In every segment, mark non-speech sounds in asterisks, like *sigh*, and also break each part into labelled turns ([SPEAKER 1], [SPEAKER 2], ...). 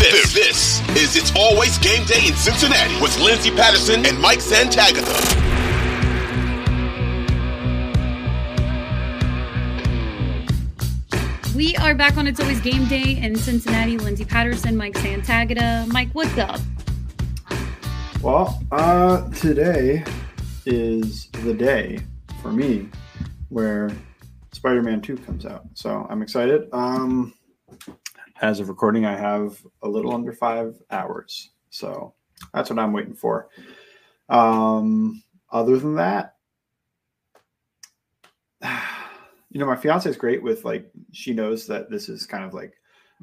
[SPEAKER 1] This, this is It's Always Game Day in Cincinnati with Lindsay Patterson and Mike Santagata.
[SPEAKER 2] We are back on It's Always Game Day in Cincinnati. Lindsay Patterson, Mike Santagata. Mike, what's up?
[SPEAKER 3] Well, uh, today is the day for me where Spider-Man 2 comes out. So I'm excited. Um, as of recording, I have a little under five hours. So that's what I'm waiting for. Um, other than that, *sighs* you know, my fiance is great with like she knows that this is kind of like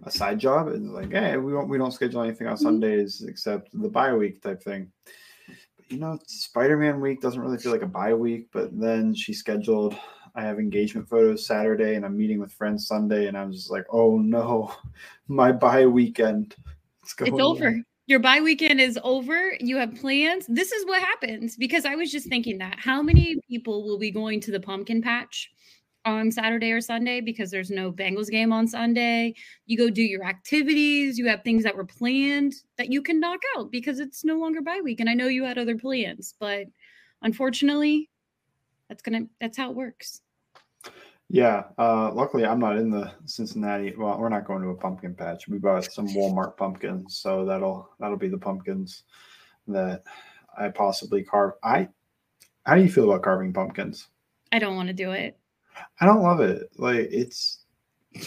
[SPEAKER 3] a side job. and like, hey, we don't we don't schedule anything on Sundays except the bye week type thing. But you know, Spider-Man week doesn't really feel like a bye week, but then she scheduled I have engagement photos Saturday and I'm meeting with friends Sunday, and I was just like, oh no, *laughs* my bye weekend.
[SPEAKER 2] It's, it's over. Your bye weekend is over. You have plans. This is what happens because I was just thinking that how many people will be going to the pumpkin patch on Saturday or Sunday because there's no Bengals game on Sunday. You go do your activities. You have things that were planned that you can knock out because it's no longer bye week. And I know you had other plans, but unfortunately, that's gonna that's how it works.
[SPEAKER 3] Yeah. Uh, luckily, I'm not in the Cincinnati. Well, we're not going to a pumpkin patch. We bought some Walmart pumpkins, so that'll that'll be the pumpkins that I possibly carve. I. How do you feel about carving pumpkins?
[SPEAKER 2] I don't want to do it.
[SPEAKER 3] I don't love it. Like it's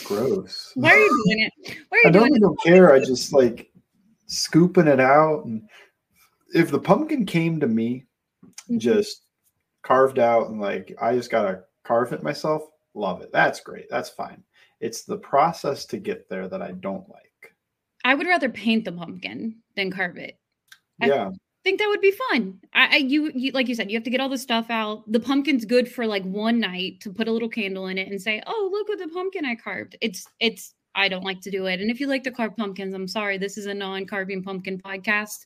[SPEAKER 3] gross.
[SPEAKER 2] Why are you doing it? Why are
[SPEAKER 3] you
[SPEAKER 2] I don't
[SPEAKER 3] even care. I just like scooping it out, and if the pumpkin came to me, mm-hmm. just carved out, and like I just gotta carve it myself love it. That's great. That's fine. It's the process to get there that I don't like.
[SPEAKER 2] I would rather paint the pumpkin than carve it.
[SPEAKER 3] Yeah. I
[SPEAKER 2] think that would be fun. I, I you, you like you said, you have to get all the stuff out. The pumpkin's good for like one night to put a little candle in it and say, "Oh, look at the pumpkin I carved." It's it's I don't like to do it. And if you like to carve pumpkins, I'm sorry, this is a non-carving pumpkin podcast.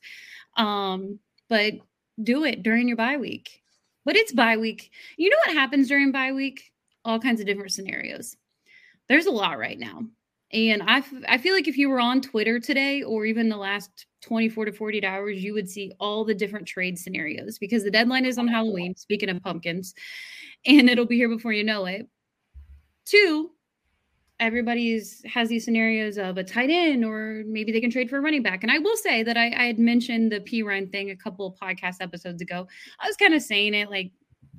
[SPEAKER 2] Um, but do it during your bye week. But it's bye week. You know what happens during bye week? all kinds of different scenarios. There's a lot right now. And I, f- I feel like if you were on Twitter today or even the last 24 to 48 hours, you would see all the different trade scenarios because the deadline is on Halloween, speaking of pumpkins, and it'll be here before you know it. Two, everybody's has these scenarios of a tight end or maybe they can trade for a running back. And I will say that I, I had mentioned the Perine thing a couple podcast episodes ago. I was kind of saying it like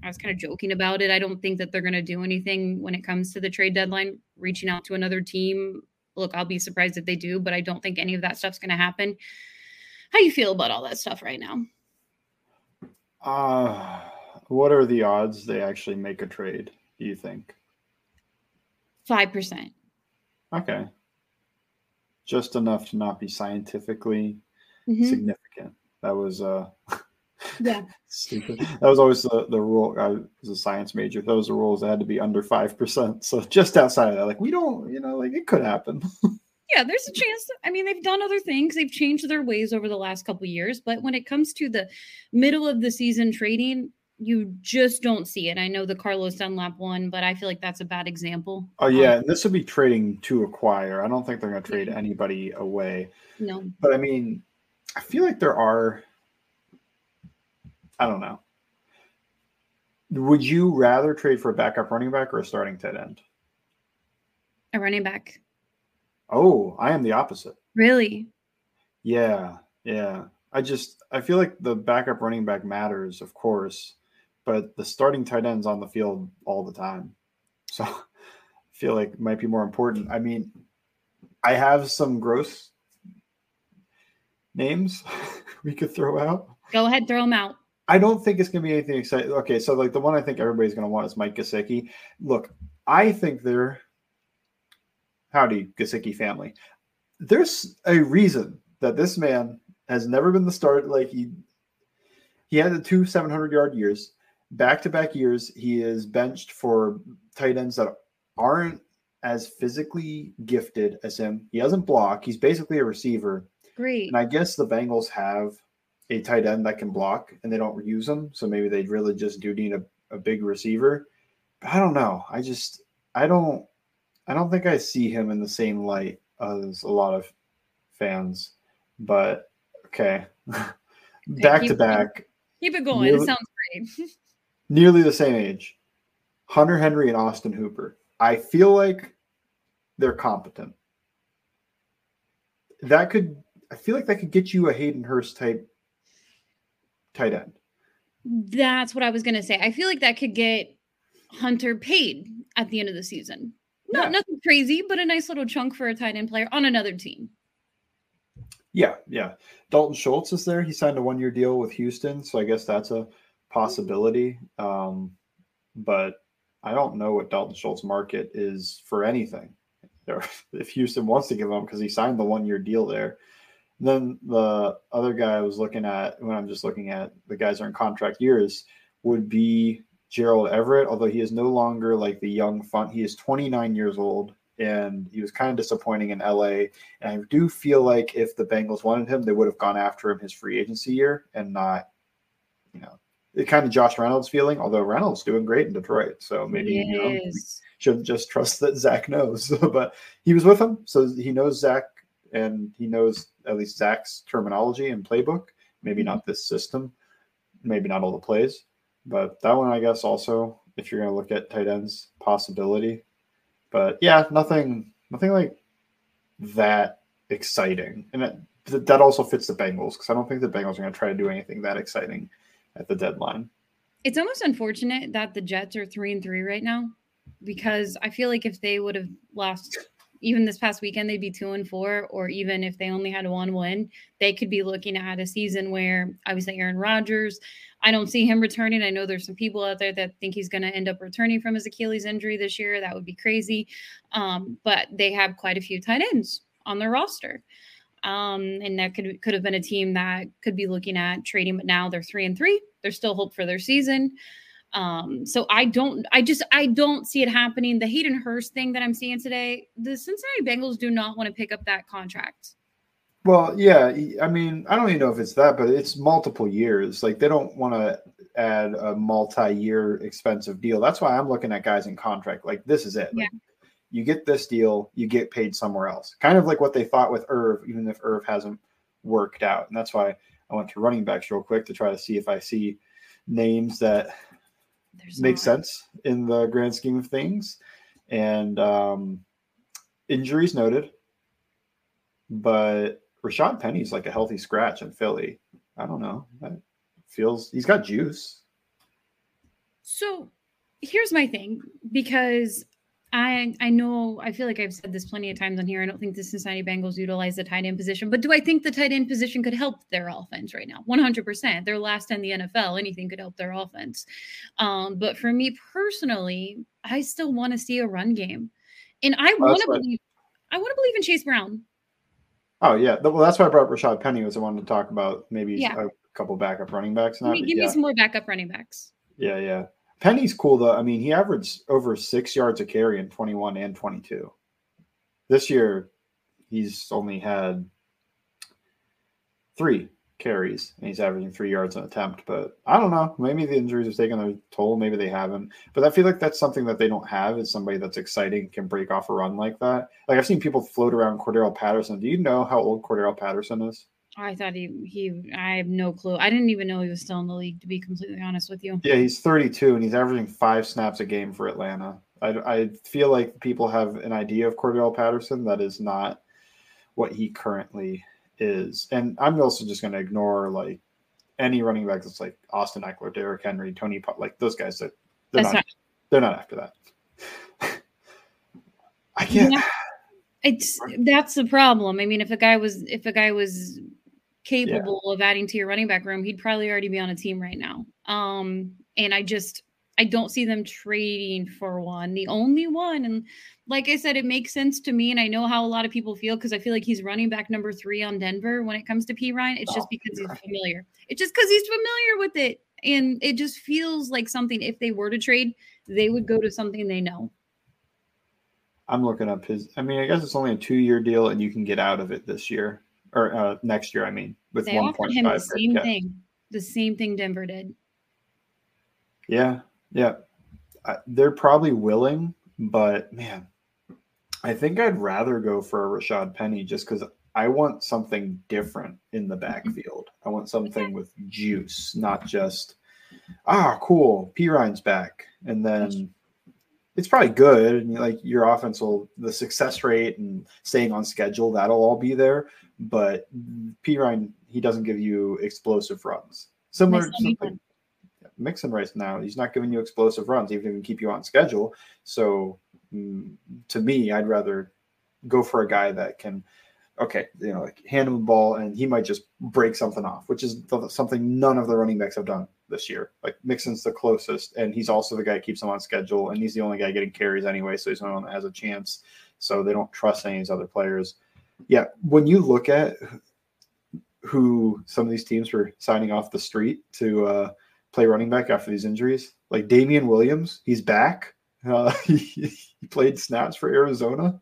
[SPEAKER 2] I was kind of joking about it. I don't think that they're going to do anything when it comes to the trade deadline, reaching out to another team. Look, I'll be surprised if they do, but I don't think any of that stuff's going to happen. How you feel about all that stuff right now?
[SPEAKER 3] Uh, what are the odds they actually make a trade, do you think?
[SPEAKER 2] 5%.
[SPEAKER 3] Okay. Just enough to not be scientifically mm-hmm. significant. That was uh
[SPEAKER 2] yeah. *laughs*
[SPEAKER 3] Stupid. That was always the, the rule. I was a science major. Those are rules that had to be under 5%. So just outside of that, like, we don't, you know, like it could happen. *laughs*
[SPEAKER 2] yeah, there's a chance. I mean, they've done other things. They've changed their ways over the last couple years. But when it comes to the middle of the season trading, you just don't see it. I know the Carlos Dunlap one, but I feel like that's a bad example.
[SPEAKER 3] Oh yeah, um, this would be trading to acquire. I don't think they're going to trade anybody away.
[SPEAKER 2] No,
[SPEAKER 3] but I mean, I feel like there are I don't know. Would you rather trade for a backup running back or a starting tight end?
[SPEAKER 2] A running back.
[SPEAKER 3] Oh, I am the opposite.
[SPEAKER 2] Really?
[SPEAKER 3] Yeah, yeah. I just I feel like the backup running back matters, of course, but the starting tight end's on the field all the time. So *laughs* I feel like it might be more important. I mean, I have some gross names *laughs* we could throw out.
[SPEAKER 2] Go ahead, throw them out.
[SPEAKER 3] I don't think it's going to be anything exciting. Okay, so like the one I think everybody's going to want is Mike Gesicki. Look, I think they're howdy Gesicki family. There's a reason that this man has never been the start. Like he he had the two 700 yard years, back to back years. He is benched for tight ends that aren't as physically gifted as him. He doesn't block. He's basically a receiver.
[SPEAKER 2] Great.
[SPEAKER 3] And I guess the Bengals have a tight end that can block and they don't use them. So maybe they really just do need a, a big receiver. But I don't know. I just I don't I don't think I see him in the same light as a lot of fans, but okay. back to back.
[SPEAKER 2] Keep it going. Nearly, it sounds great. *laughs*
[SPEAKER 3] nearly the same age. Hunter Henry and Austin Hooper. I feel like they're competent. That could I feel like that could get you a Hayden Hurst type tight end.
[SPEAKER 2] That's what I was gonna say. I feel like that could get Hunter paid at the end of the season. Not yeah. nothing crazy, but a nice little chunk for a tight end player on another team.
[SPEAKER 3] Yeah, yeah. Dalton Schultz is there. He signed a one year deal with Houston, so I guess that's a possibility. Um, but I don't know what Dalton Schultz market is for anything. *laughs* If Houston wants to give him because he signed the one year deal there. And then the other guy I was looking at when I'm just looking at the guys are in contract years would be Gerald Everett, although he is no longer like the young fun. He is 29 years old and he was kind of disappointing in LA. And I do feel like if the Bengals wanted him, they would have gone after him his free agency year and not, you know, it kind of Josh Reynolds feeling, although Reynolds doing great in Detroit. So maybe you know, should just trust that Zach knows. *laughs* but he was with him, so he knows Zach and he knows at least Zach's terminology and playbook. Maybe mm-hmm. not this system, maybe not all the plays, but that one I guess also if you're going to look at tight ends possibility. But yeah, nothing, nothing like that exciting, and that, that also fits the Bengals because I don't think the Bengals are going to try to do anything that exciting at the deadline.
[SPEAKER 2] It's almost unfortunate that the Jets are three and three right now because I feel like if they would have lost even this past weekend, they'd be two and four, or even if they only had one win, they could be looking at a season where obviously Aaron Rodgers, I don't see him returning. I know there's some people out there that think he's going to end up returning from his Achilles injury this year. That would be crazy. Um, but they have quite a few tight ends on their roster. Um, and that could could have been a team that could be looking at trading, but now they're three and three. There's still hope for their season. Um, so I don't, I just, I don't see it happening. The Hayden Hurst thing that I'm seeing today, the Cincinnati Bengals do not want to pick up that contract.
[SPEAKER 3] Well, yeah, I mean, I don't even know if it's that, but it's multiple years. Like they don't want to add a multi-year expensive deal. That's why I'm looking at guys in contract. Like this is it. Like, yeah you get this deal, you get paid somewhere else. Kind of like what they thought with Irv, even if Irv hasn't worked out. And that's why I went to running backs real quick to try to see if I see names that There's make sense in the grand scheme of things. And um, injuries noted, but Rashad Penny's like a healthy scratch in Philly. I don't know. That feels he's got juice.
[SPEAKER 2] So here's my thing because I I know I feel like I've said this plenty of times on here. I don't think the Cincinnati Bengals utilize the tight end position, but do I think the tight end position could help their offense right now? 100%. They're last in the NFL. Anything could help their offense. Um, but for me personally, I still want to see a run game, and I want to believe I want to believe in Chase Brown.
[SPEAKER 3] Oh yeah, well that's why I brought Rashad Penny was I wanted to talk about maybe yeah. a couple backup running backs.
[SPEAKER 2] Now, give yeah. me some more backup running backs.
[SPEAKER 3] Yeah, yeah. Penny's cool though. I mean, he averaged over six yards a carry in 21 and 22. This year, he's only had three carries and he's averaging three yards an attempt. But I don't know. Maybe the injuries have taken their toll. Maybe they haven't. But I feel like that's something that they don't have is somebody that's exciting can break off a run like that. Like I've seen people float around Cordarrelle Patterson. Do you know how old Cordarrelle Patterson is?
[SPEAKER 2] I thought he he I have no clue. I didn't even know he was still in the league to be completely honest with you.
[SPEAKER 3] Yeah, he's 32 and he's averaging 5 snaps a game for Atlanta. I, I feel like people have an idea of Cordell Patterson that is not what he currently is. And I'm also just going to ignore like any running back that's like Austin Ekeler, Derrick Henry, Tony like those guys that they're not, not, they're not after that. *laughs* I can't yeah.
[SPEAKER 2] It's that's the problem. I mean, if a guy was if a guy was capable yeah. of adding to your running back room, he'd probably already be on a team right now. Um, and I just I don't see them trading for one. The only one, and like I said, it makes sense to me, and I know how a lot of people feel because I feel like he's running back number three on Denver when it comes to Perine. It's just oh, because he's familiar. It's just because he's familiar with it, and it just feels like something. If they were to trade, they would go to something they know.
[SPEAKER 3] I'm looking up his. I mean, I guess it's only a two year deal, and you can get out of it this year or uh, next year. I mean, with one point five.
[SPEAKER 2] The same thing. The same thing Denver did.
[SPEAKER 3] Yeah, yeah, I, they're probably willing, but man, I think I'd rather go for a Rashad Penny just because I want something different in the backfield. I want something with juice, not just ah, cool, Perine's back, and then it's probably good. And like your offense will, the success rate and staying on schedule, that'll all be there. But Perine, he doesn't give you explosive runs. Similar to Mixon right now, he's not giving you explosive runs, even if he can keep you on schedule. So mm, to me, I'd rather go for a guy that can okay, you know, like hand him the ball and he might just break something off, which is something none of the running backs have done this year. Like Mixon's the closest, and he's also the guy that keeps them on schedule, and he's the only guy getting carries anyway, so he's the only one that has a chance. So they don't trust any of these other players. Yeah, when you look at who some of these teams were signing off the street to uh, play running back after these injuries, like Damien Williams, he's back. Uh, *laughs* he, he played snaps for Arizona.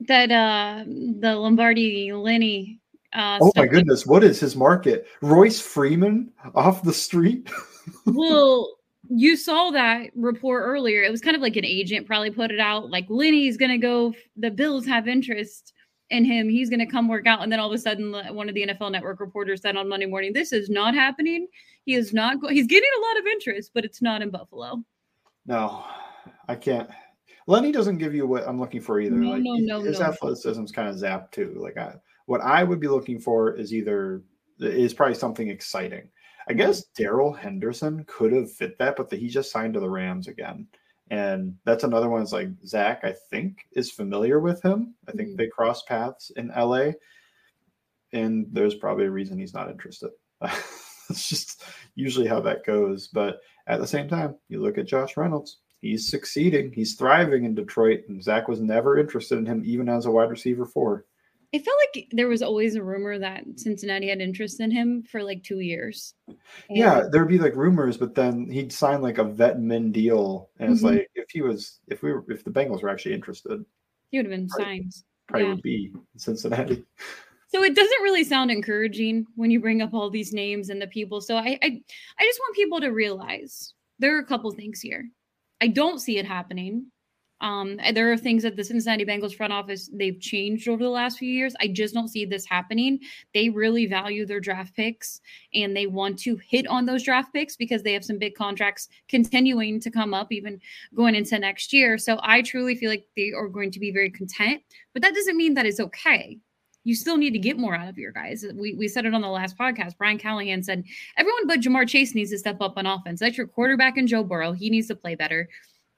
[SPEAKER 2] That uh, the Lombardi Lenny uh,
[SPEAKER 3] oh my goodness, what is his market? Royce Freeman off the street? *laughs*
[SPEAKER 2] well, you saw that report earlier. It was kind of like an agent probably put it out like Lenny's going to go, the Bills have interest in him. He's going to come work out. And then all of a sudden, one of the NFL Network reporters said on Monday morning, This is not happening. He is not going, he's getting a lot of interest, but it's not in Buffalo.
[SPEAKER 3] No, I can't. Lenny doesn't give you what I'm looking for either.
[SPEAKER 2] No,
[SPEAKER 3] like
[SPEAKER 2] no, no,
[SPEAKER 3] his
[SPEAKER 2] no.
[SPEAKER 3] athleticism's kind of zapped too. Like I, what I would be looking for is either is probably something exciting. I guess Darrell Henderson could have fit that, but the, he just signed to the Rams again. And that's another one. It's like Zach, I think, is familiar with him. I think mm-hmm. they cross paths in LA. And there's probably a reason he's not interested. *laughs* it's just usually how that goes. But at the same time, you look at Josh Reynolds, he's succeeding, he's thriving in Detroit. And Zach was never interested in him, even as a wide receiver four.
[SPEAKER 2] It felt like there was always a rumor that Cincinnati had interest in him for like two years.
[SPEAKER 3] And yeah, there'd be like rumors, but then he'd sign like a vet min deal, and mm-hmm. it's like if he was, if we were, if the Bengals were actually interested,
[SPEAKER 2] he would have been
[SPEAKER 3] probably,
[SPEAKER 2] signed.
[SPEAKER 3] Probably yeah. would be Cincinnati.
[SPEAKER 2] So it doesn't really sound encouraging when you bring up all these names and the people. So I, I, I just want people to realize there are a couple things here. I don't see it happening. Um, there are things that the Cincinnati Bengals front office they've changed over the last few years. I just don't see this happening. They really value their draft picks and they want to hit on those draft picks because they have some big contracts continuing to come up, even going into next year. So I truly feel like they are going to be very content, but that doesn't mean that it's okay you still need to get more out of your guys. We, we said it on the last podcast. Brian Callahan said everyone but Ja'Marr Chase needs to step up on offense. That's your quarterback and Joe Burrow. He needs to play better.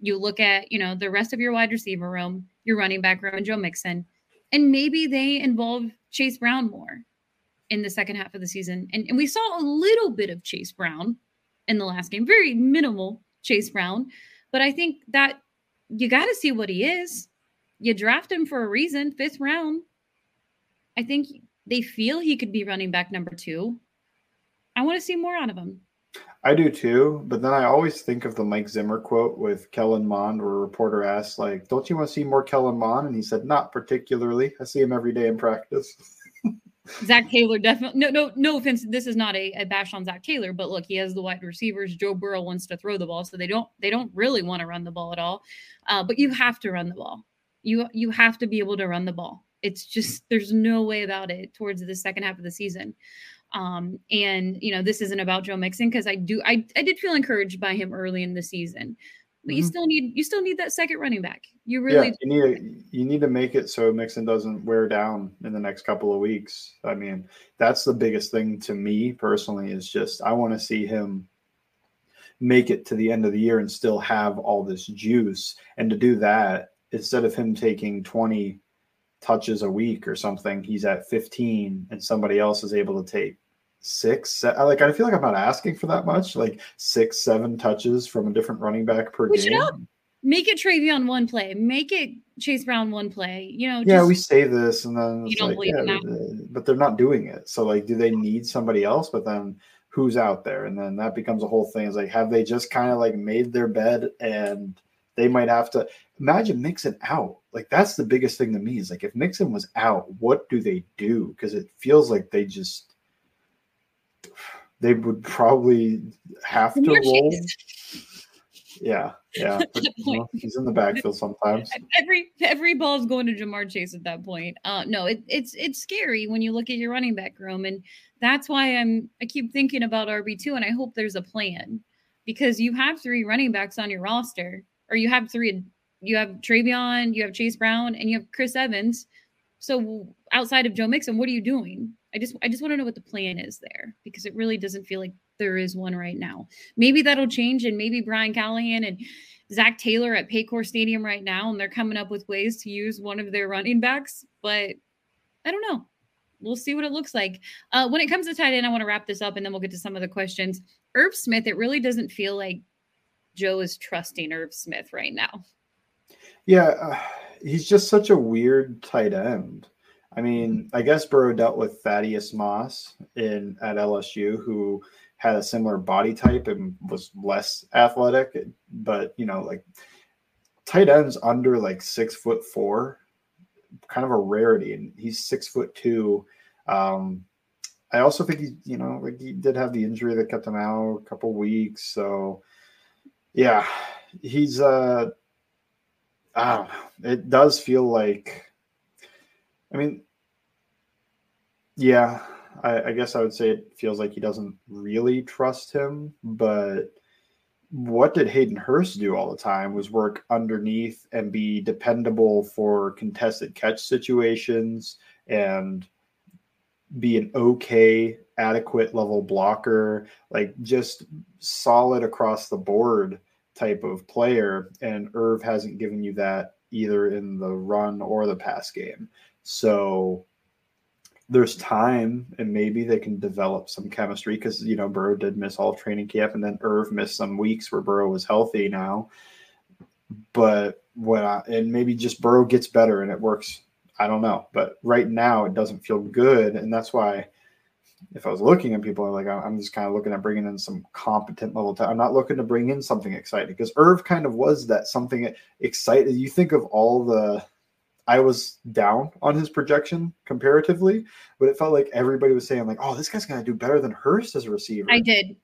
[SPEAKER 2] You look at, you know, the rest of your wide receiver room, your running back room, and Joe Mixon, and maybe they involve Chase Brown more in the second half of the season. And, and we saw a little bit of Chase Brown in the last game, very minimal Chase Brown. But I think that you got to see what he is. You draft him for a reason, fifth round. I think they feel he could be running back number two. I want to see more out of him.
[SPEAKER 3] I do too, but then I always think of the Mike Zimmer quote with Kellen Mond, where a reporter asked, like, don't you want to see more Kellen Mond? And he said, not particularly. I see him every day in practice. *laughs*
[SPEAKER 2] Zach Taylor definitely no no no offense. This is not a, a bash on Zach Taylor, but look, he has the wide receivers. Joe Burrow wants to throw the ball, so they don't they don't really want to run the ball at all. Uh, but you have to run the ball. You you have to be able to run the ball. It's just there's no way about it towards the second half of the season. Um, and you know, this isn't about Joe Mixon because I do I, I did feel encouraged by him early in the season. But mm-hmm. you still need you still need that second running back. You really
[SPEAKER 3] yeah, you need a, you need to make it so Mixon doesn't wear down in the next couple of weeks. I mean, that's the biggest thing to me personally is just I want to see him make it to the end of the year and still have all this juice. And to do that, instead of him taking 20 touches a week or something, he's at 15 and somebody else is able to take six. Like I feel like I'm not asking for that much, like six, seven touches from a different running back per Push game.
[SPEAKER 2] Make it Trayveon one play. Make it Chase Brown one play. You know.
[SPEAKER 3] yeah, we say this, and then you don't like, believe yeah, that. but they're not doing it. So like, do they need somebody else? But then who's out there? And then that becomes a whole thing. Is like, have they just kind of like made their bed and they might have to imagine Mixon out. Like that's the biggest thing to me is like if Mixon was out, what do they do? Because it feels like they just they would probably have to roll. Yeah, yeah. But, *laughs* you know, he's in the backfield sometimes.
[SPEAKER 2] Every every ball is going to Ja'Marr Chase at that point. Uh, no, it, it's it's scary when you look at your running back room, and that's why I'm I keep thinking about RB two, and I hope there's a plan because you have three running backs on your roster, or you have three. You have Trayveon, you have Chase Brown, and you have Chris Evans. So outside of Joe Mixon, what are you doing? I just I just want to know what the plan is there because it really doesn't feel like there is one right now. Maybe that'll change, and maybe Brian Callahan and Zach Taylor at Paycor Stadium right now, and they're coming up with ways to use one of their running backs. But I don't know. We'll see what it looks like. Uh, when it comes to tight end, I want to wrap this up, and then we'll get to some of the questions. Irv Smith, it really doesn't feel like Joe is trusting Irv Smith right now.
[SPEAKER 3] Yeah, uh, he's just such a weird tight end. I mean, I guess Burrow dealt with Thaddeus Moss in at LSU, who had a similar body type and was less athletic. But you know, like tight ends under like six foot four, kind of a rarity, and he's six foot two. Um, I also think he, you know, like he did have the injury that kept him out a couple weeks. So, yeah, he's uh, I don't know. It does feel like, I mean, yeah, I, I, guess I would say it feels like he doesn't really trust him. But what did Hayden Hurst do all the time was work underneath and be dependable for contested catch situations and be an okay, adequate level blocker, like just solid across the board type of player. And Irv hasn't given you that either in the run or the pass game. So there's time and maybe they can develop some chemistry because you know Burrow did miss all training camp and then Irv missed some weeks where Burrow was healthy now. But when I, and maybe just Burrow gets better and it works. I don't know, but right now it doesn't feel good, and that's why if I was looking at people, I'm like I'm just kind of looking at bringing in some competent level. i I'm not looking to bring in something exciting because Irv kind of was that something excited. You think of all the I was down on his projection comparatively, but it felt like everybody was saying like, "Oh, this guy's gonna do better than Hurst as a receiver."
[SPEAKER 2] I did.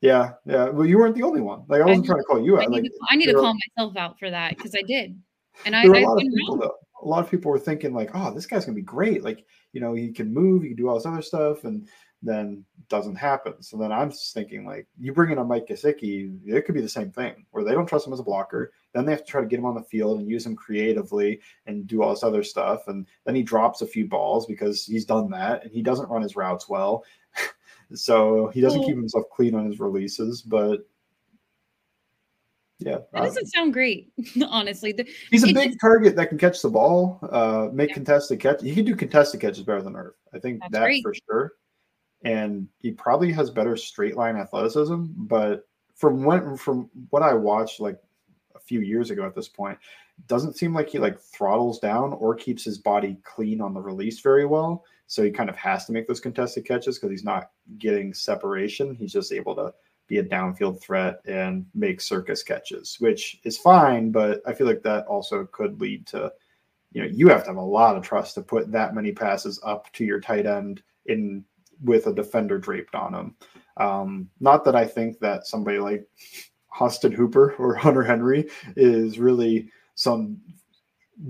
[SPEAKER 3] Yeah, yeah. Well, you weren't the only one. Like I wasn't I trying to call you out.
[SPEAKER 2] I
[SPEAKER 3] like
[SPEAKER 2] to, I need to call myself out for that because I did, and I.
[SPEAKER 3] a lot of people though. A lot of people were thinking like, "Oh, this guy's gonna be great. Like, you know, he can move, he can do all this other stuff," and then doesn't happen. So then I'm just thinking like you bring in a Mike Gesicki, it could be the same thing where they don't trust him as a blocker. Then they have to try to get him on the field and use him creatively and do all this other stuff. And then he drops a few balls because he's done that and he doesn't run his routes well. *laughs* so he doesn't keep himself clean on his releases, but yeah,
[SPEAKER 2] that doesn't sound great, *laughs* honestly.
[SPEAKER 3] He's a big just, target that can catch the ball, uh, make yeah. contested catch. He can do contested catches better than Irv. I think That's that great. for sure and he probably has better straight line athleticism. But from when from what I watched like a few years ago at this point, doesn't seem like he like throttles down or keeps his body clean on the release very well. So he kind of has to make those contested catches because he's not getting separation. He's just able to be a downfield threat and make circus catches, which is fine. But I feel like that also could lead to, you know, you have to have a lot of trust to put that many passes up to your tight end in with a defender draped on him. Um, not that I think that somebody like Austin Hooper or *laughs* Hunter Henry is really some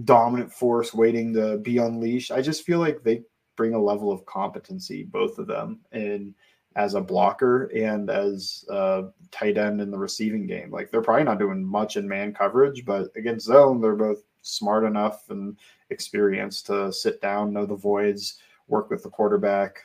[SPEAKER 3] dominant force waiting to be unleashed. I just feel like they bring a level of competency, both of them, and as a blocker and as a tight end in the receiving game. Like they're probably not doing much in man coverage, but against zone, they're both smart enough and experienced to sit down, know the voids, work with the quarterback,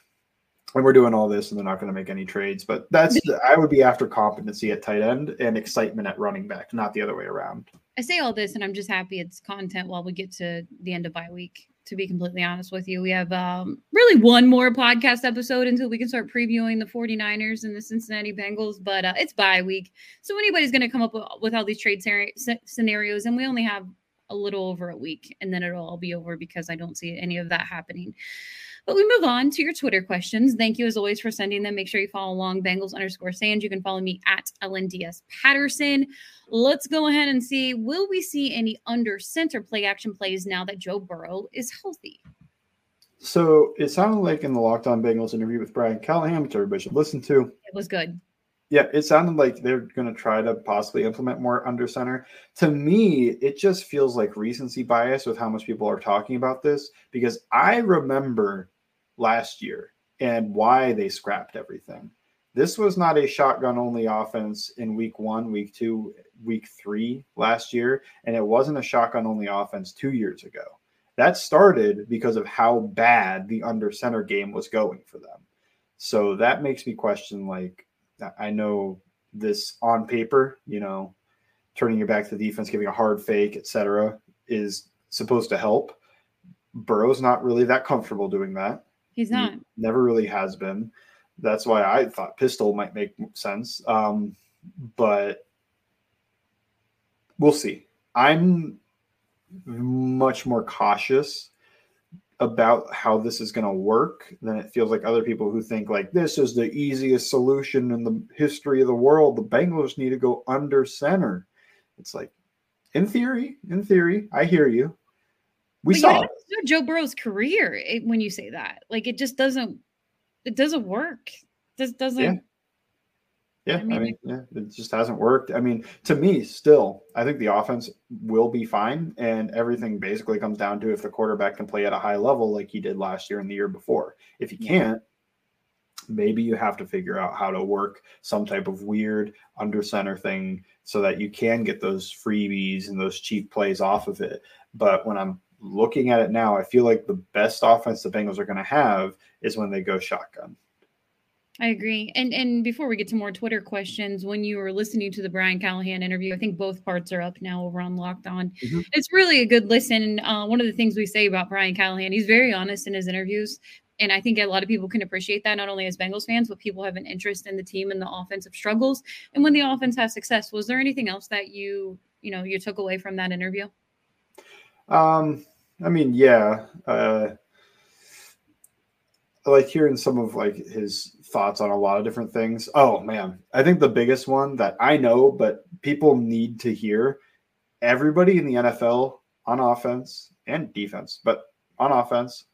[SPEAKER 3] and we're doing all this and they're not going to make any trades but that's *laughs* i would be after competency at tight end and excitement at running back not the other way around.
[SPEAKER 2] I say all this and i'm just happy it's content while we get to the end of bye week to be completely honest with you. We have um, really one more podcast episode until we can start previewing the 49ers and the cincinnati bengals but uh, it's bye week. So anybody's going to come up with, with all these trade scenarios and we only have a little over a week and then it'll all be over because i don't see any of that happening but we move on to your Twitter questions. Thank you as always for sending them. Make sure you follow along Bengals underscore Sands. You can follow me at LNDS Patterson. Let's go ahead and see will we see any under center play action plays now that Joe Burrow is healthy?
[SPEAKER 3] So it sounded like in the Locked On Bengals interview with Brian Callahan, which everybody should listen to.
[SPEAKER 2] It was good.
[SPEAKER 3] Yeah, it sounded like they're going to try to possibly implement more under center. To me, it just feels like recency bias with how much people are talking about this because I remember last year and why they scrapped everything. This was not a shotgun only offense in week one, week two, week three last year, and it wasn't a shotgun only offense two years ago. That started because of how bad the under center game was going for them. So that makes me question like, I know this on paper, you know, turning your back to the defense, giving a hard fake, etc., is supposed to help. Burrow's not really that comfortable doing that.
[SPEAKER 2] He's not.
[SPEAKER 3] He never really has been. That's why I thought pistol might make sense. Um, but we'll see. I'm much more cautious about how this is going to work than it feels like other people who think like this is the easiest solution in the history of the world. The Bengals need to go under center. It's like, in theory, in theory, I hear you. We but saw it.
[SPEAKER 2] Joe Burrow's career eh, when you say that. Like it just doesn't it doesn't work. This doesn't.
[SPEAKER 3] Yeah. Yeah, I mean, I mean, yeah, it just hasn't worked. I mean, to me, still, I think the offense will be fine, and everything basically comes down to if the quarterback can play at a high level like he did last year and the year before. If he can't, maybe you have to figure out how to work some type of weird under center thing so that you can get those freebies and those cheap plays off of it. But when I'm looking at it now, I feel like the best offense the Bengals are going to have is when they go shotgun.
[SPEAKER 2] I agree. And and before we get to more Twitter questions, when you were listening to the Brian Callahan interview, I think both parts are up now over on Locked On. Mm-hmm. It's really a good listen. Uh, one of the things we say about Brian Callahan, he's very honest in his interviews. And I think a lot of people can appreciate that, not only as Bengals fans, but people have an interest in the team and the offensive struggles. And when the offense has success, was there anything else that you, you know, you took away from that interview?
[SPEAKER 3] Um, I mean, yeah. Uh, I like hearing some of like his thoughts on a lot of different things. Oh man, I think the biggest one that I know, but people need to hear everybody in the NFL on offense and defense, but on offense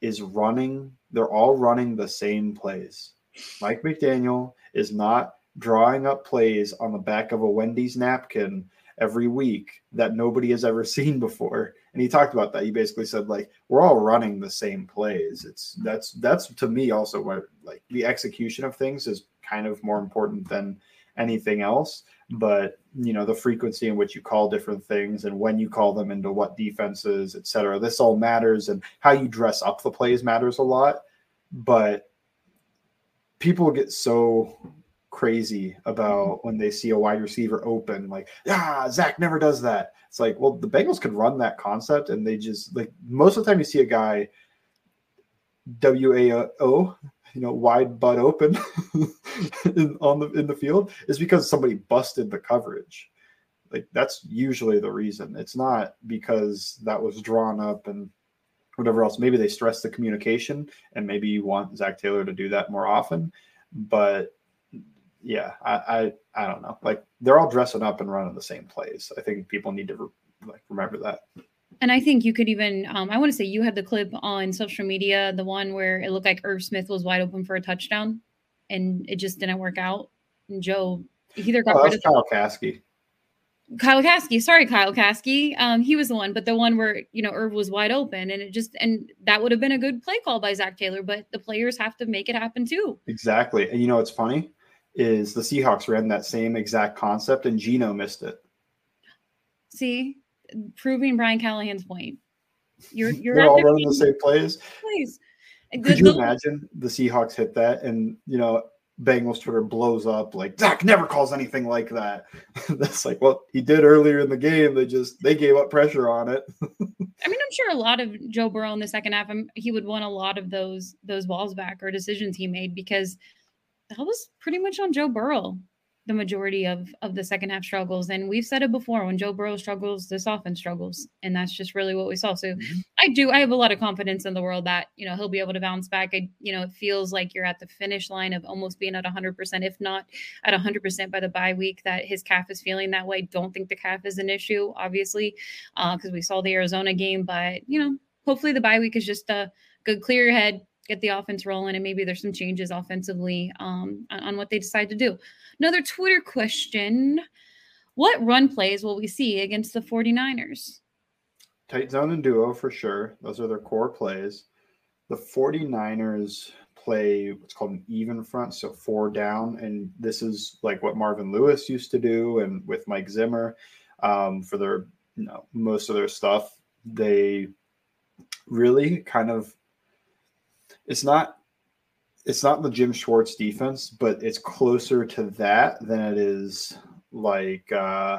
[SPEAKER 3] is running, they're all running the same plays. Mike McDaniel is not drawing up plays on the back of a Wendy's napkin every week that nobody has ever *laughs* seen before. And he talked about that. He basically said like we're all running the same plays. It's mm-hmm. that's that's to me also what like the execution of things is kind of more important than anything else. But you know the frequency in which you call different things and when you call them into what defenses, et cetera. This all matters, and how you dress up the plays matters a lot. But people get so crazy about mm-hmm. when they see a wide receiver open, like, yeah, Zach never does that. It's like, well, the Bengals could run that concept, and they just like most of the time you see a guy W A O, you know, wide butt open *laughs* in, on the in the field is because somebody busted the coverage. Like that's usually the reason. It's not because that was drawn up and whatever else. Maybe they stress the communication, and maybe you want Zach Taylor to do that more often. But yeah, I, I, I don't know. Like they're all dressing up and running the same plays. I think people need to re- like remember that.
[SPEAKER 2] And I think you could even, um, I want to say you had the clip on social media, the one where it looked like Irv Smith was wide open for a touchdown, and it just didn't work out. And Joe either got
[SPEAKER 3] oh, rid of Kyle Kasky.
[SPEAKER 2] Kyle Kasky, sorry, Kyle Kasky. Um, he was the one, but the one where you know Irv was wide open, and it just and that would have been a good play call by Zach Taylor. But the players have to make it happen too.
[SPEAKER 3] Exactly, and you know it's funny is the Seahawks ran that same exact concept and Geno missed it.
[SPEAKER 2] See, proving Brian Callahan's point.
[SPEAKER 3] You're you're They're all running the same plays. Plays. Could you imagine the Seahawks hit that and you know Bengals Twitter blows up like Zach never calls anything like that. *laughs* That's like, well, he did earlier in the game. They just they gave up pressure on it. *laughs*
[SPEAKER 2] I mean, I'm sure a lot of Joe Burrow in the second half, um, he would want a lot of those those balls back or decisions he made because that was pretty much on Joe Burrow the majority of of the second half struggles. And we've said it before: when Joe Burrow struggles, this offense struggles, and that's just really what we saw. So mm-hmm. I do I have a lot of confidence in the world that you know he'll be able to bounce back. I, you know, it feels like you're at the finish line of almost being at 100, percent if not at 100 percent by the bye week. That his calf is feeling that way. Don't think the calf is an issue, obviously, because uh, we saw the Arizona game. But you know, hopefully the bye week is just a good clear your head get the offense rolling, and maybe there's some changes offensively um, on, on what they decide to do. Another Twitter question What run plays will we see against the 49ers?
[SPEAKER 3] Tight zone and duo for sure. Those are their core plays. The 49ers play what's called an even front, so four down. And this is like what Marvin Lewis used to do and with Mike Zimmer um, for their, you know, most of their stuff. They really kind of, it's not, it's not the Jim Schwartz defense, but it's closer to that than it is like, uh,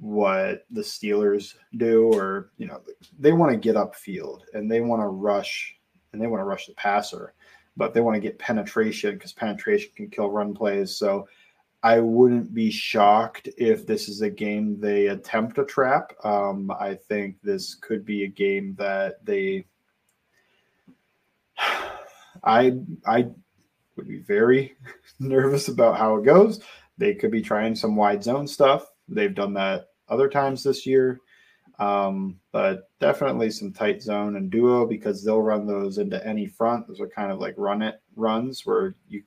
[SPEAKER 3] what the Steelers do, or you know, they want to get upfield and they want to rush and they want to rush the passer, but they want to get penetration because penetration can kill run plays. So I wouldn't be shocked if this is a game they attempt a trap. Um, I think this could be a game that they. I I would be very *laughs* nervous about how it goes. They could be trying some wide zone stuff. They've done that other times this year. Um, but definitely some tight zone and duo because they'll run those into any front. Those are kind of like run it runs where you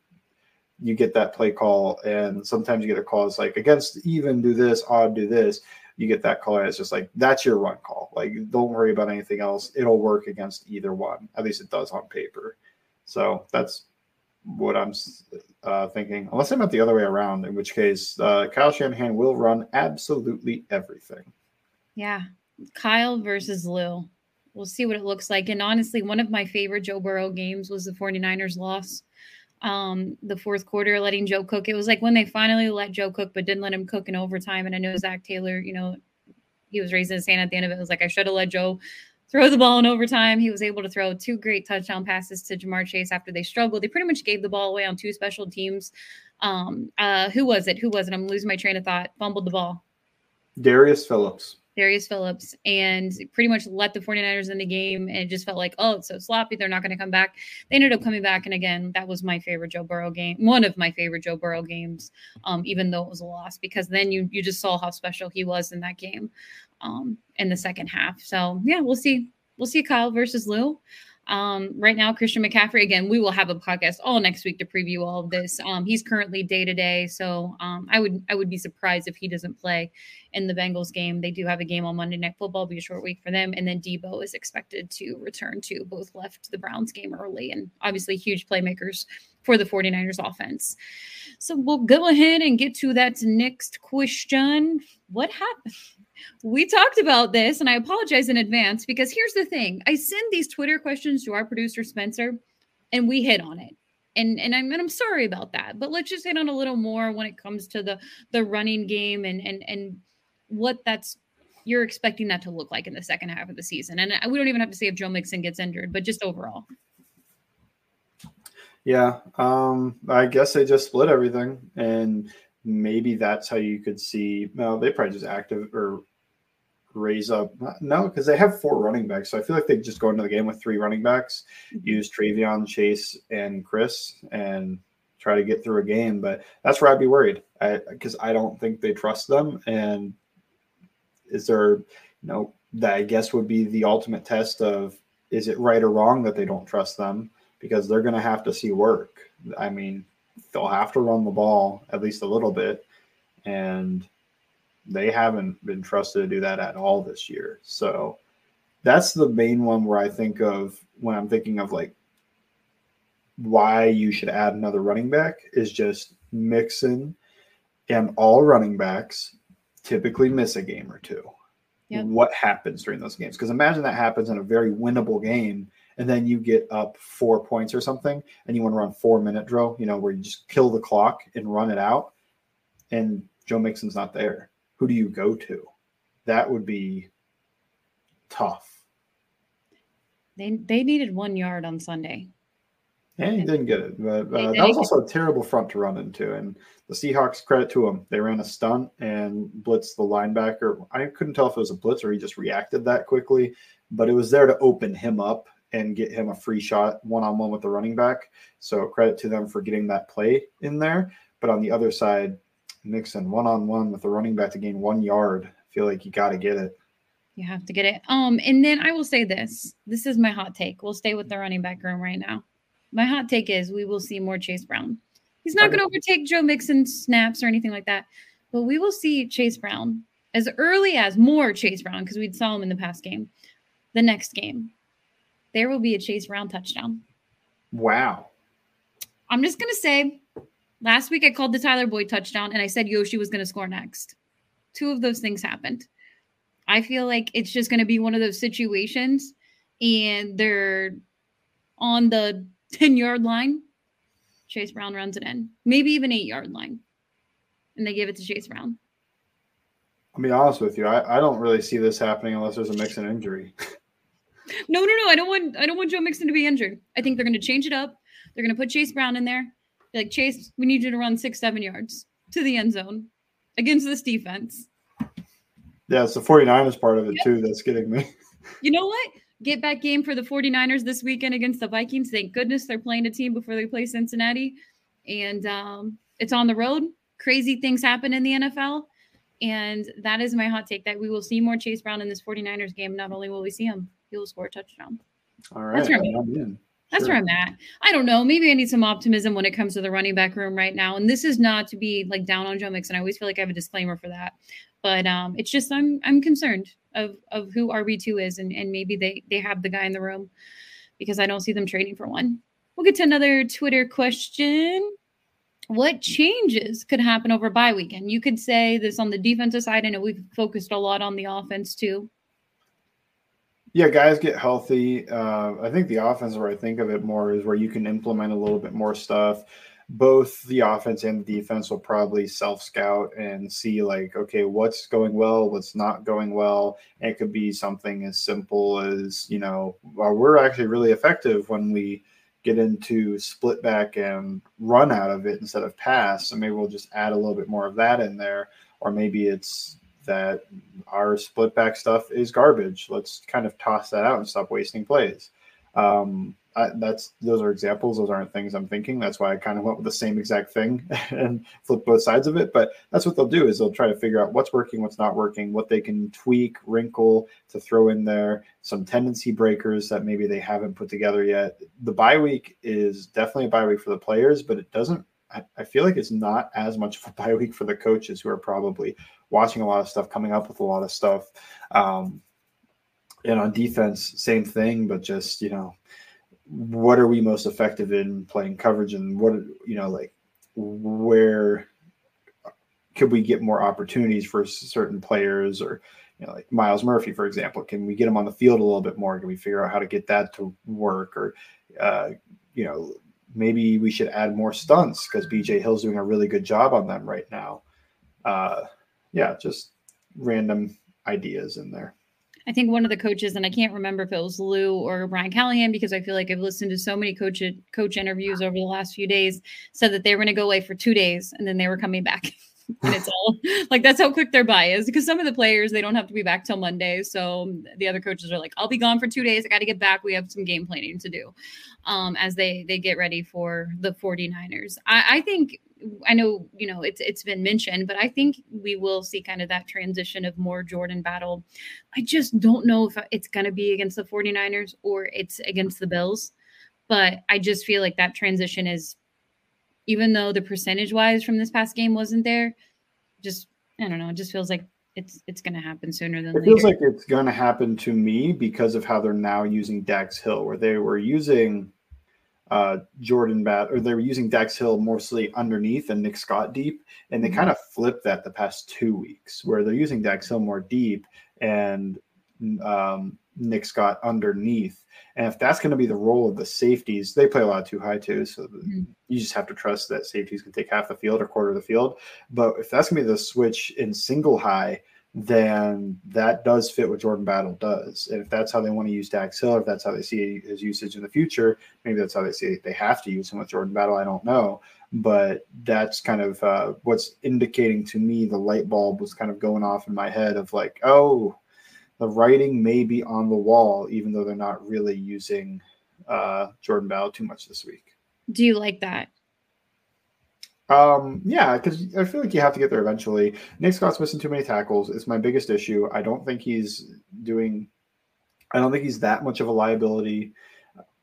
[SPEAKER 3] you get that play call, and sometimes you get a call it's like against even do this, odd do this. You get that call, and it's just like that's your run call. Like don't worry about anything else. It'll work against either one. At least it does on paper. So that's what I'm uh, thinking, unless I'm at the other way around, in which case uh, Kyle Shanahan will run absolutely everything.
[SPEAKER 2] Yeah, Kyle versus Lou. We'll see what it looks like. And honestly, one of my favorite Joe Burrow games was the 49ers loss. Um, the fourth quarter, letting Joe cook. It was like when they finally let Joe cook, but didn't let him cook in overtime. And I know Zach Taylor, you know, he was raising his hand at the end of it. It was like, I should have let Joe throw the ball in overtime. He was able to throw two great touchdown passes to Ja'Marr Chase after they struggled. They pretty much gave the ball away on two special teams. Um, uh, who was it? Who was it? I'm losing my train of thought. Fumbled the ball.
[SPEAKER 3] Darius Phillips.
[SPEAKER 2] Darius Phillips and pretty much let the 49ers in the game and it just felt like, oh, it's so sloppy. They're not going to come back. They ended up coming back. And again, that was my favorite Joe Burrow game, one of my favorite Joe Burrow games, um, even though it was a loss, because then you you just saw how special he was in that game um, in the second half. So yeah, we'll see. We'll see Kyle versus Lou. Um, right now, Christian McCaffrey, again, we will have a podcast all next week to preview all of this. Um, he's currently day to day, so um, I would I would be surprised if he doesn't play in the Bengals game. They do have a game on Monday Night Football, be a short week for them, and then Deebo is expected to return to both left the Browns game early, and obviously huge playmakers for the 49ers offense. So we'll go ahead and get to that next question. What happened? We talked about this, and I apologize in advance because here's the thing: I send these Twitter questions to our producer Spencer, and we hit on it. And and I'm and I'm sorry about that, but let's just hit on a little more when it comes to the the running game and and and what that's you're expecting that to look like in the second half of the season. And we don't even have to say if Joe Mixon gets injured, but just overall.
[SPEAKER 3] Yeah, um, I guess they just split everything, and maybe that's how you could see. Well, they probably just active or raise up. No, because they have four running backs. So I feel like they just go into the game with three running backs, mm-hmm. use Trayveon, Chase, and Chris, and try to get through a game. But that's where I'd be worried because I, I, don't think they trust them. And is there, you know, that I guess would be the ultimate test of is it right or wrong that they don't trust them because they're going to have to see work. I mean, they'll have to run the ball at least a little bit. And they haven't been trusted to do that at all this year. So that's the main one where I think of when I'm thinking of like why you should add another running back is just Mixon and all running backs typically miss a game or two. Yep. What happens during those games? Because imagine that happens in a very winnable game, and then you get up four points or something, and you want to run four minute drill, you know, where you just kill the clock and run it out, and Joe Mixon's not there who do you go to? That would be tough.
[SPEAKER 2] They they needed one yard on Sunday.
[SPEAKER 3] And he didn't get it. But uh, that was also a terrible front to run into. And the Seahawks, credit to them, they ran a stunt and blitzed the linebacker. I couldn't tell if it was a blitz or he just reacted that quickly, but it was there to open him up and get him a free shot one on one with the running back. So credit to them for getting that play in there. But on the other side, Mixon one on one with the running back to gain one yard. I feel like you got to get it.
[SPEAKER 2] You have to get it. Um, and then I will say this. This is my hot take. We'll stay with the running back room right now. My hot take is we will see more Chase Brown. He's not going to overtake Joe Mixon snaps or anything like that, but we will see Chase Brown as early as more Chase Brown because we saw him in the past game. The next game, there will be a Chase Brown touchdown.
[SPEAKER 3] Wow.
[SPEAKER 2] I'm just going to say last week I called the Tyler Boyd touchdown and I said Yoshi was going to score next. Two of those things happened. I feel like it's just going to be one of those situations and they're on the *laughs* 10 yard line. Chase Brown runs it in, maybe even eight yard line. And they give it to Chase Brown.
[SPEAKER 3] I'll be honest with you. I, I don't really see this happening unless there's a Mixon injury. *laughs*
[SPEAKER 2] no, no, no. I don't want I don't want Joe Mixon to be injured. I think they're going to change it up. They're going to put Chase Brown in there. Like Chase, we need you to run six, seven yards to the end zone against this defense.
[SPEAKER 3] Yeah, it's the 49ers part of it yep. too that's getting me. *laughs*
[SPEAKER 2] You know what? Get back game for the 49ers this weekend against the Vikings. Thank goodness they're playing a team before they play Cincinnati. And um, it's on the road. Crazy things happen in the NFL. And that is my hot take that we will see more Chase Brown in this 49ers game. Not only will we see him, he will score a touchdown.
[SPEAKER 3] All right. That's
[SPEAKER 2] in. That's sure. where I'm at. I don't know. Maybe I need some optimism when it comes to the running back room right now. And this is not to be like down on Joe Mixon. I always feel like I have a disclaimer for that. But um, it's just I'm I'm concerned of of who RB two is, and and maybe they they have the guy in the room because I don't see them trading for one. We'll get to another Twitter question. What changes could happen over bye weekend? You could say this on the defensive side. I know we've focused a lot on the offense too.
[SPEAKER 3] Yeah, guys get healthy. Uh, I think the offense, where I think of it more, is where you can implement a little bit more stuff. Both the offense and the defense will probably self scout and see like okay what's going well what's not going well. It could be something as simple as you know well, we're actually really effective when we get into split back and run out of it instead of pass. So maybe we'll just add a little bit more of that in there. Or maybe it's that our split back stuff is garbage let's kind of toss that out and stop wasting plays um, I, that's those are examples. Those aren't things I'm thinking. That's why I kind of went with the same exact thing *laughs* and flip both sides of it. But that's what they'll do is they'll try to figure out what's working, what's not working, what they can tweak, wrinkle to throw in there, some tendency breakers that maybe they haven't put together yet. The bye week is definitely a bye week for the players, but it doesn't. I, I feel like it's not as much of a *laughs* bye week for the coaches who are probably watching a lot of stuff, coming up with a lot of stuff. Um, and on defense, same thing, but just you know what are we most effective in playing coverage and what you know like where could we get more opportunities for certain players or you know like Myles Murphy for example can we get him on the field a little bit more? Can we figure out how to get that to work? Or uh, you know maybe we should add more stunts because BJ Hill's doing a really good job on them right now. Uh, yeah just random ideas in there
[SPEAKER 2] I think one of the coaches, and I can't remember if it was Lou or Brian Callahan, because I feel like I've listened to so many coach coach interviews over the last few days, said that they were going to go away for two days and then they were coming back. *laughs* and it's all *laughs* like that's how quick their bye is because some of the players they don't have to be back till Monday. So the other coaches are like, I'll be gone for two days. I got to get back. We have some game planning to do um, as they they get ready for the 49ers. I, I think I know, you know, it's it's been mentioned, but I think we will see kind of that transition of more Jordan Battle. I just don't know if it's going to be against the 49ers or it's against the Bills, but I just feel like that transition is even though the percentage wise from this past game wasn't there, just I don't know, it just feels like it's it's going to happen sooner than
[SPEAKER 3] it later. feels like it's going to happen to me because of how they're now using Dax Hill, where they were using uh, Jordan Bat, or they were using Dax Hill mostly underneath and Nick Scott deep, and they mm-hmm. kind of flipped that the past two weeks, where they're using Dax Hill more deep and um, Nick Scott underneath. And if that's going to be the role of the safeties, they play a lot too high too. So mm-hmm. you just have to trust that safeties can take half the field or quarter of the field. But if that's going to be the switch in single high, then that does fit what Jordan Battle does. And if that's how they want to use Dax Hill, if that's how they see his usage in the future, maybe that's how they see they have to use him with Jordan Battle. I don't know. But that's kind of uh, what's indicating to me the light bulb was kind of going off in my head of like, oh, the writing may be on the wall, even though they're not really using uh, Jordan Battle too much this week.
[SPEAKER 2] Do you like that?
[SPEAKER 3] Um, yeah, because I feel like you have to get there eventually. Nick Scott's missing too many tackles. It's my biggest issue. I don't think he's doing. I don't think he's that much of a liability.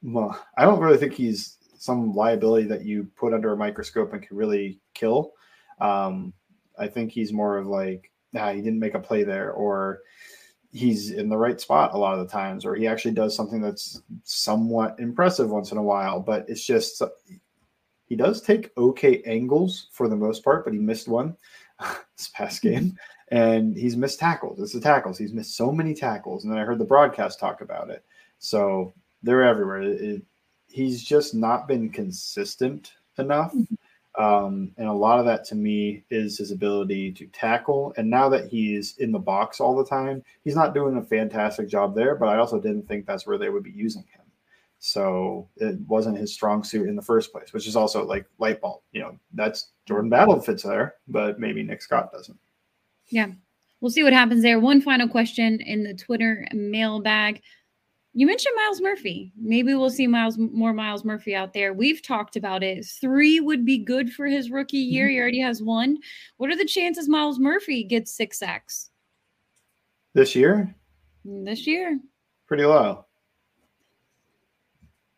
[SPEAKER 3] Well, I don't really think he's some liability that you put under a microscope and can really kill. Um, I think he's more of like, nah, he didn't make a play there, or he's in the right spot a lot of the times, or he actually does something that's somewhat impressive once in a while. But it's just he does take okay angles for the most part, but he missed one *laughs* this past game, and he's missed tackles. It's the tackles. He's missed so many tackles, and then I heard the broadcast talk about it. So they're everywhere. It, he's just not been consistent enough. Mm-hmm. Um, and a lot of that to me is his ability to tackle. And now that he's in the box all the time, he's not doing a fantastic job there. But I also didn't think that's where they would be using him. So it wasn't his strong suit in the first place, which is also like light bulb. You know, that's Jordan Battle fits there, but maybe Nick Scott doesn't.
[SPEAKER 2] Yeah. We'll see what happens there. One final question in the Twitter mailbag. You mentioned Myles Murphy. Maybe we'll see Myles more Myles Murphy out there. We've talked about it. Three would be good for his rookie year. Mm-hmm. He already has one. What are the chances Myles Murphy gets six sacks
[SPEAKER 3] this year?
[SPEAKER 2] This year,
[SPEAKER 3] pretty low.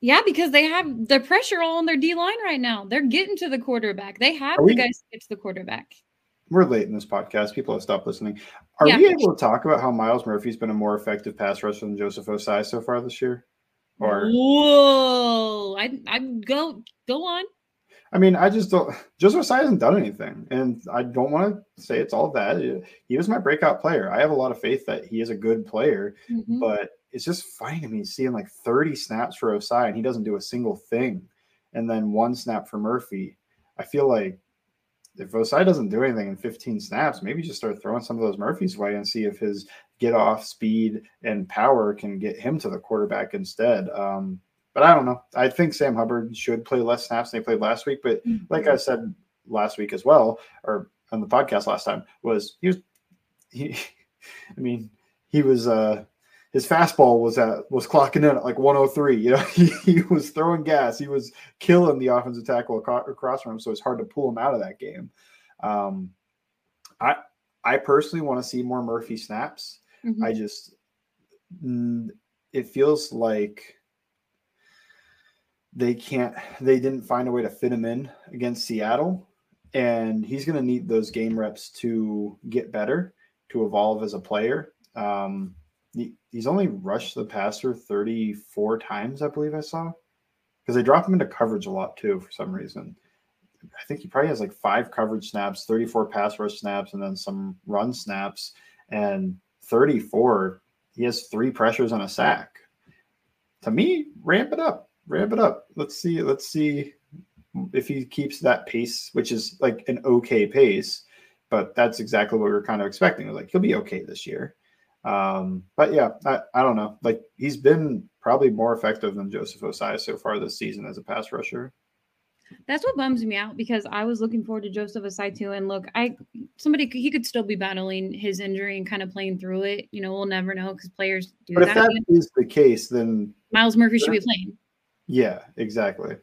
[SPEAKER 2] Yeah, because they have the pressure all on their D line right now. They're getting to the quarterback. They have Are the we, guys to get to the quarterback.
[SPEAKER 3] We're late in this podcast. People have stopped listening. Are yeah. we able to talk about how Myles Murphy's been a more effective pass rusher than Joseph Ossai so far this year?
[SPEAKER 2] Or whoa, I I go go on.
[SPEAKER 3] I mean, I just don't. Joseph Ossai hasn't done anything, and I don't want to say it's all that. He was my breakout player. I have a lot of faith that he is a good player, mm-hmm. but it's just funny to me seeing like 30 snaps for Ossai and he doesn't do a single thing. And then one snap for Murphy. I feel like if Ossai doesn't do anything in 15 snaps, maybe just start throwing some of those Murphy's away and see if his get off speed and power can get him to the quarterback instead. Um, but I don't know. I think Sam Hubbard should play less snaps than he played last week. But mm-hmm. like I said last week as well, or on the podcast last time, was he was he *laughs* I mean, he was uh his fastball was at was clocking in at like 103. You know, *laughs* he, he was throwing gas. He was killing the offensive tackle across from him. So it's hard to pull him out of that game. Um, I I personally want to see more Murphy snaps. Mm-hmm. I just it feels like they can't they didn't find a way to fit him in against Seattle and he's going to need those game reps to get better to evolve as a player um, he, he's only rushed the passer 34 times, I believe I saw. Because they drop him into coverage a lot too for some reason. I think he probably has like five coverage snaps, 34 pass rush snaps, and then some run snaps. And 34, he has three pressures and a sack. To me, ramp it up. Ramp it up. Let's see. Let's see if he keeps that pace, which is like an okay pace. But that's exactly what we are kind of expecting. Like he'll be okay this year. Um, but yeah, I, I don't know. Like he's been probably more effective than Joseph Ossai so far this season as a pass rusher.
[SPEAKER 2] That's what bums me out because I was looking forward to Joseph Ossai too. And look, I somebody he could still be battling his injury and kind of playing through it. You know, we'll never know because players do
[SPEAKER 3] but that. But if that is the case, then
[SPEAKER 2] Myles Murphy should be playing.
[SPEAKER 3] Yeah, exactly.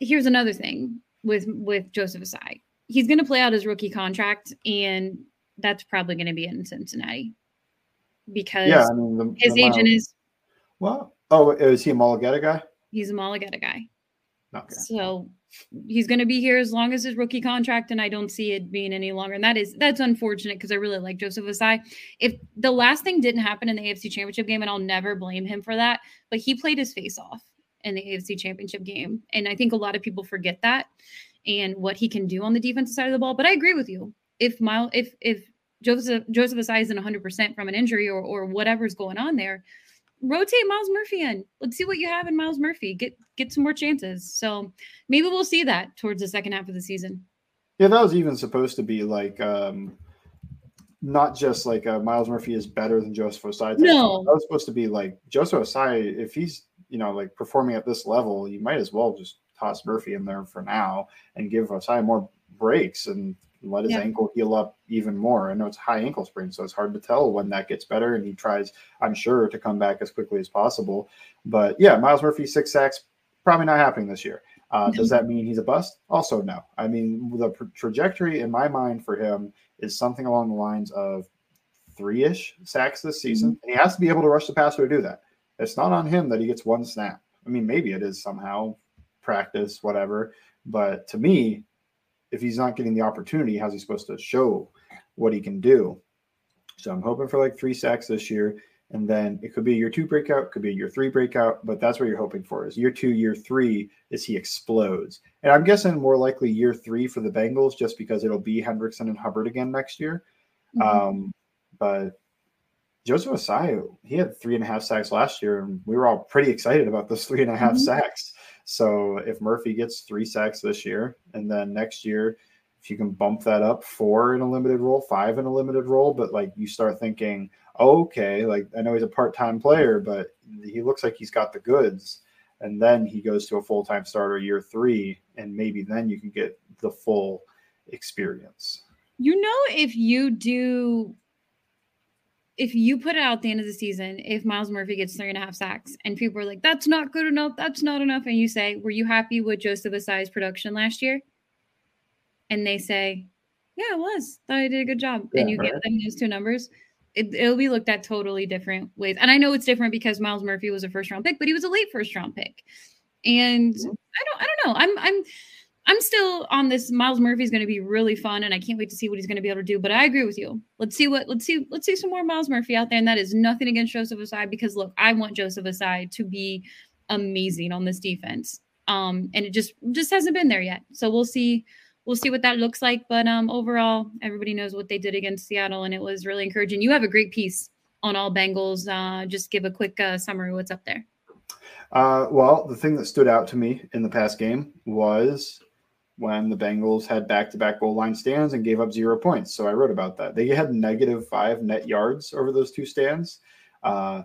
[SPEAKER 2] Here's another thing with with Joseph Ossai. He's going to play out his rookie contract, and that's probably going to be in Cincinnati because yeah, I mean, the, his the agent is.
[SPEAKER 3] Well, oh, is he a Mulugheta guy?
[SPEAKER 2] He's a Mulugheta guy. Okay. So he's going to be here as long as his rookie contract, and I don't see it being any longer. And that is that's unfortunate because I really like Joseph Ossai. If the last thing didn't happen in the AFC Championship game, and I'll never blame him for that, but he played his face off in the AFC Championship game, and I think a lot of people forget that and what he can do on the defensive side of the ball. But I agree with you. If Myles, if if Joseph Joseph Ossai isn't 100% from an injury or, or whatever's going on there, rotate Myles Murphy in. Let's see what you have in Myles Murphy. Get get some more chances. So maybe we'll see that towards the second half of the season.
[SPEAKER 3] Yeah, that was even supposed to be like um not just like uh, Myles Murphy is better than Joseph Ossai.
[SPEAKER 2] No,
[SPEAKER 3] that was supposed to be like Joseph Ossai. If he's you know like performing at this level, you might as well just toss Murphy in there for now and give Ossai more breaks and let his yeah. ankle heal up even more. I know it's high ankle sprain, so it's hard to tell when that gets better. And he tries, I'm sure, to come back as quickly as possible. But yeah, Myles Murphy, six sacks, probably not happening this year. Uh, does that mean he's a bust? Also, no. I mean, the trajectory in my mind for him is something along the lines of three ish sacks this season. Mm-hmm. And he has to be able to rush the passer to do that. It's not on him that he gets one snap. I mean, maybe it is somehow practice, whatever. But to me, if he's not getting the opportunity, how's he supposed to show what he can do? So I'm hoping for like three sacks this year. And then it could be a year two breakout, could be a year three breakout, but that's what you're hoping for is year two, year three is he explodes. And I'm guessing more likely year three for the Bengals just because it'll be Hendrickson and Hubbard again next year. Mm-hmm. Um, but Joseph Ossai, he had three and a half sacks last year, and we were all pretty excited about those *laughs* three and a half mm-hmm. sacks. So if Murphy gets three sacks this year, and then next year, if you can bump that up four in a limited role, five in a limited role, but like you start thinking, okay, like I know he's a part time player, but he looks like he's got the goods. And then he goes to a full time starter year three, and maybe then you can get the full experience.
[SPEAKER 2] You know, if you do if you put it out at the end of the season, if Myles Murphy gets three and a half sacks and people are like, that's not good enough, that's not enough, and you say, Were you happy with Joseph Ossai's production last year? And they say, Yeah, it was. Thought I did a good job. Yeah, and you right. give them those two numbers, it, will be looked at totally different ways. And I know it's different because Myles Murphy was a first round pick, but he was a late first round pick. And mm-hmm. I don't I don't know. I'm I'm I'm still on this. Myles Murphy is going to be really fun, and I can't wait to see what he's going to be able to do. But I agree with you. Let's see what let's see let's see some more Myles Murphy out there. And that is nothing against Joseph Ossai because look, I want Joseph Ossai to be amazing on this defense. Um, and it just just hasn't been there yet. So we'll see we'll see what that looks like. But um, overall, everybody knows what they did against Seattle, and it was really encouraging. You have a great piece on all Bengals. Uh, just give a quick uh, summary. Of what's up there?
[SPEAKER 3] Uh, well, the thing that stood out to me in the past game was when the Bengals had back to back goal line stands and gave up zero points. So I wrote about that. They had negative five net yards over those two stands. Uh,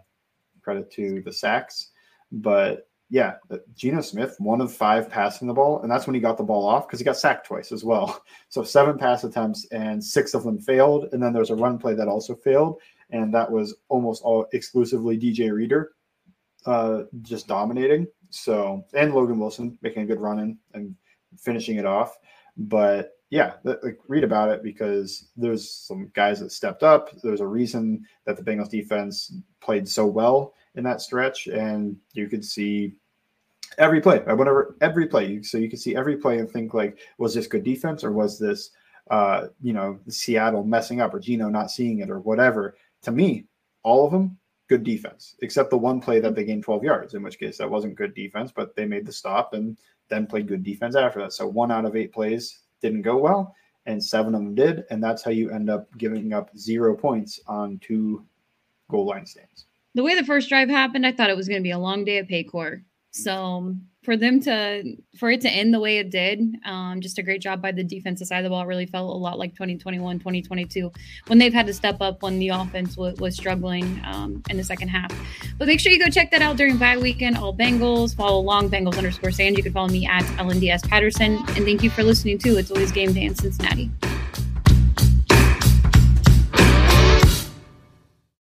[SPEAKER 3] credit to the sacks. But yeah, Geno Smith, one of five passing the ball. And that's when he got the ball off because he got sacked twice as well. *laughs* So seven pass attempts and six of them failed. And then there was a run play that also failed. And that was almost all exclusively DJ Reader uh, just dominating. So, and Logan Wilson making a good run in and finishing it off. But yeah, like read about it because there's some guys that stepped up. There's a reason that the Bengals defense played so well in that stretch, and you could see every play. I whatever every play. So you could see every play and think like, was this good defense or was this, uh, you know, Seattle messing up or Geno not seeing it or whatever? To me, all of them good defense, except the one play that they gained 12 yards, in which case that wasn't good defense, but they made the stop and then played good defense after that. So one out of eight plays didn't go well, and seven of them did, and that's how you end up giving up zero points on two goal line stands.
[SPEAKER 2] The way the first drive happened, I thought it was going to be a long day at Paycor. So um, for them to for it to end the way it did um, just a great job by the defensive side of the ball. Really felt a lot like 2021 2022 when they've had to step up when the offense w- was struggling um, in the second half. But make sure you go check that out during bye weekend all bengals. Follow along bengals underscore sand. You can follow me at lnds patterson. And thank you for listening too. It's always game day in cincinnati